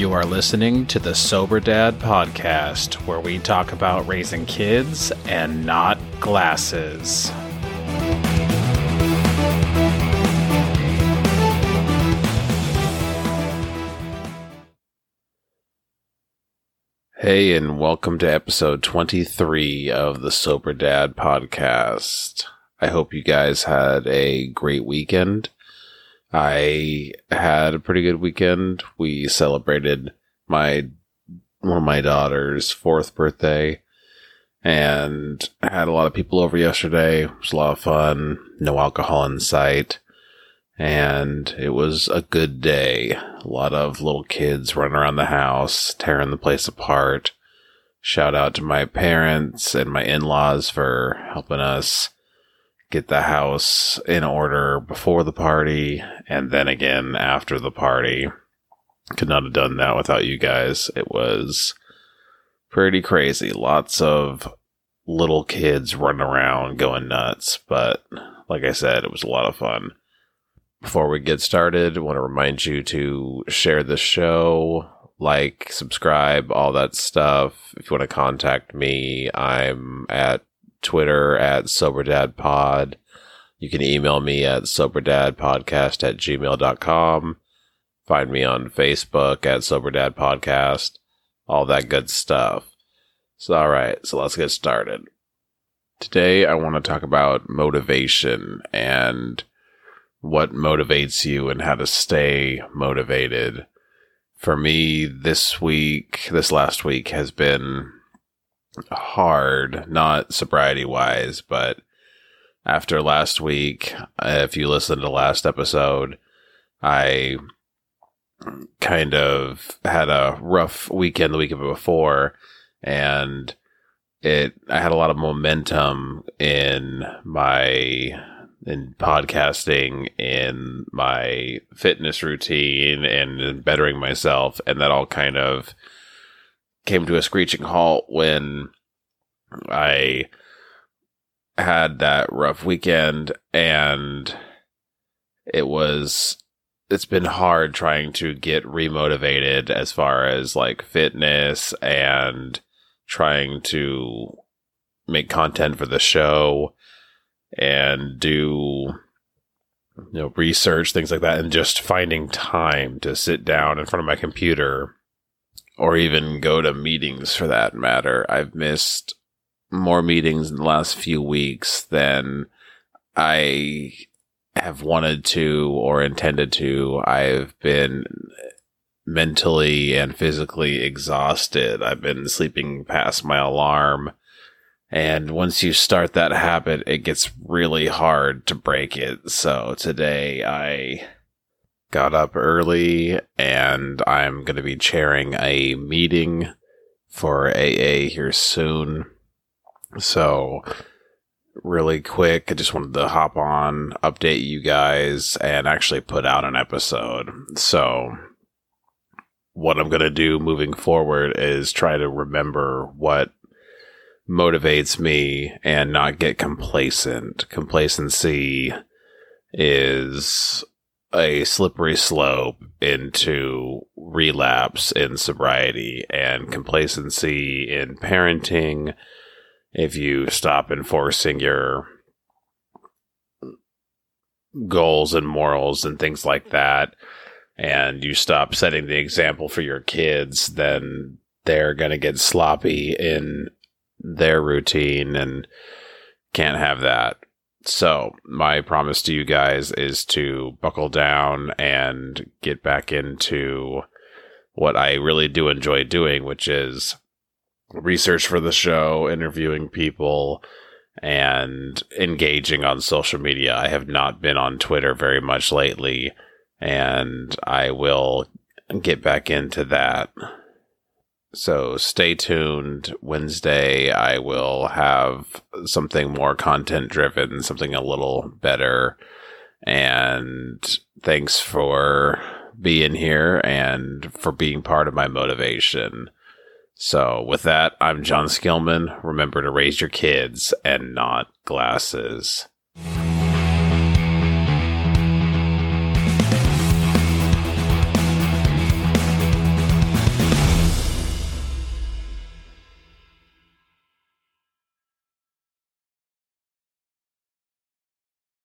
You are listening to the Sober Dad podcast, where we talk about raising kids and not glasses. Hey, and welcome to episode 23 of the Sober Dad podcast. I hope you guys had a great weekend. I had a pretty good weekend. We celebrated my one of my daughter's fourth birthday and had a lot of people over yesterday. It was a lot of fun. No alcohol in sight. And it was a good day. A lot of little kids running around the house, tearing the place apart. Shout out to my parents and my in-laws for helping us get the house in order before the party and then again after the party. Could not have done that without you guys. It was pretty crazy. Lots of little kids running around going nuts, but like I said, it was a lot of fun. Before we get started, I want to remind you to share the show, like, subscribe, all that stuff. If you want to contact me, I'm at Twitter at SoberDadPod. You can email me at SoberDadPodcast at gmail.com. Find me on Facebook at SoberDadPodcast. All that good stuff. So, all right, so let's get started. Today, I want to talk about motivation and what motivates you and how to stay motivated. For me, this week, this last week has been hard, not sobriety wise, but after last week, if you listened to last episode, I kind of had a rough weekend the week before and it I had a lot of momentum in my in podcasting in my fitness routine and in bettering myself and that all kind of came to a screeching halt when I had that rough weekend and it was it's been hard trying to get remotivated as far as like fitness and trying to make content for the show and do you know research things like that and just finding time to sit down in front of my computer or even go to meetings for that matter. I've missed more meetings in the last few weeks than I have wanted to or intended to. I've been mentally and physically exhausted. I've been sleeping past my alarm. And once you start that habit, it gets really hard to break it. So today I got up early and I'm going to be chairing a meeting for AA here soon. So, really quick, I just wanted to hop on, update you guys, and actually put out an episode. So, what I'm going to do moving forward is try to remember what motivates me and not get complacent. Complacency is a slippery slope into relapse in sobriety and complacency in parenting. If you stop enforcing your goals and morals and things like that, and you stop setting the example for your kids, then they're going to get sloppy in their routine and can't have that. So, my promise to you guys is to buckle down and get back into what I really do enjoy doing, which is research for the show, interviewing people, and engaging on social media. I have not been on Twitter very much lately, and I will get back into that. So stay tuned. Wednesday, I will have something more content driven, something a little better. And thanks for being here and for being part of my motivation. So, with that, I'm Jon Skillman. Remember to raise your kids and not glasses.